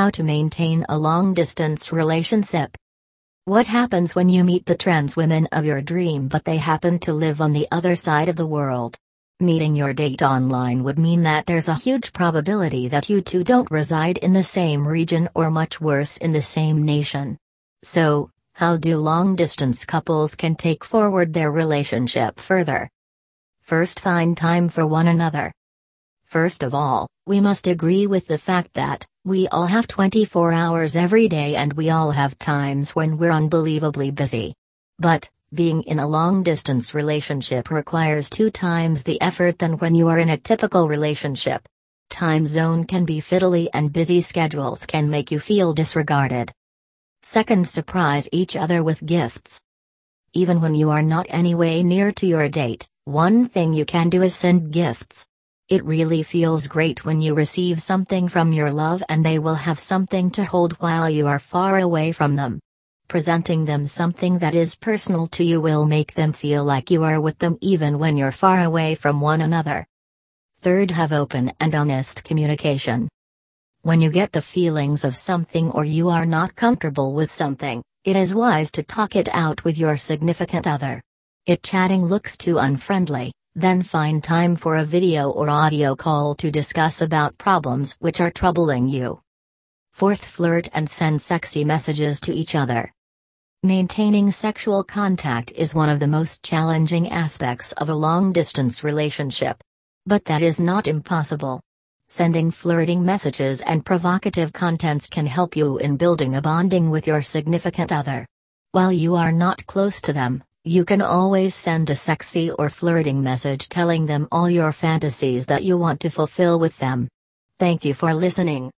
How to maintain a long distance relationship. What happens when you meet the trans women of your dream but they happen to live on the other side of the world? Meeting your date online would mean that there's a huge probability that you two don't reside in the same region or much worse in the same nation. So, how do long distance couples can take forward their relationship further? First find time for one another. First of all, we must agree with the fact that, we all have 24 hours every day and we all have times when we're unbelievably busy. But, being in a long distance relationship requires two times the effort than when you are in a typical relationship. Time zone can be fiddly and busy schedules can make you feel disregarded. Second, surprise each other with gifts. Even when you are not anyway near to your date, one thing you can do is send gifts. It really feels great when you receive something from your love and they will have something to hold while you are far away from them. Presenting them something that is personal to you will make them feel like you are with them even when you're far away from one another. Third, have open and honest communication. When you get the feelings of something or you are not comfortable with something, it is wise to talk it out with your significant other. If chatting looks too unfriendly, then find time for a video or audio call to discuss about problems which are troubling you. Fourth, flirt and send sexy messages to each other. Maintaining sexual contact is one of the most challenging aspects of a long distance relationship. But that is not impossible. Sending flirting messages and provocative contents can help you in building a bonding with your significant other. While you are not close to them, you can always send a sexy or flirting message telling them all your fantasies that you want to fulfill with them. Thank you for listening.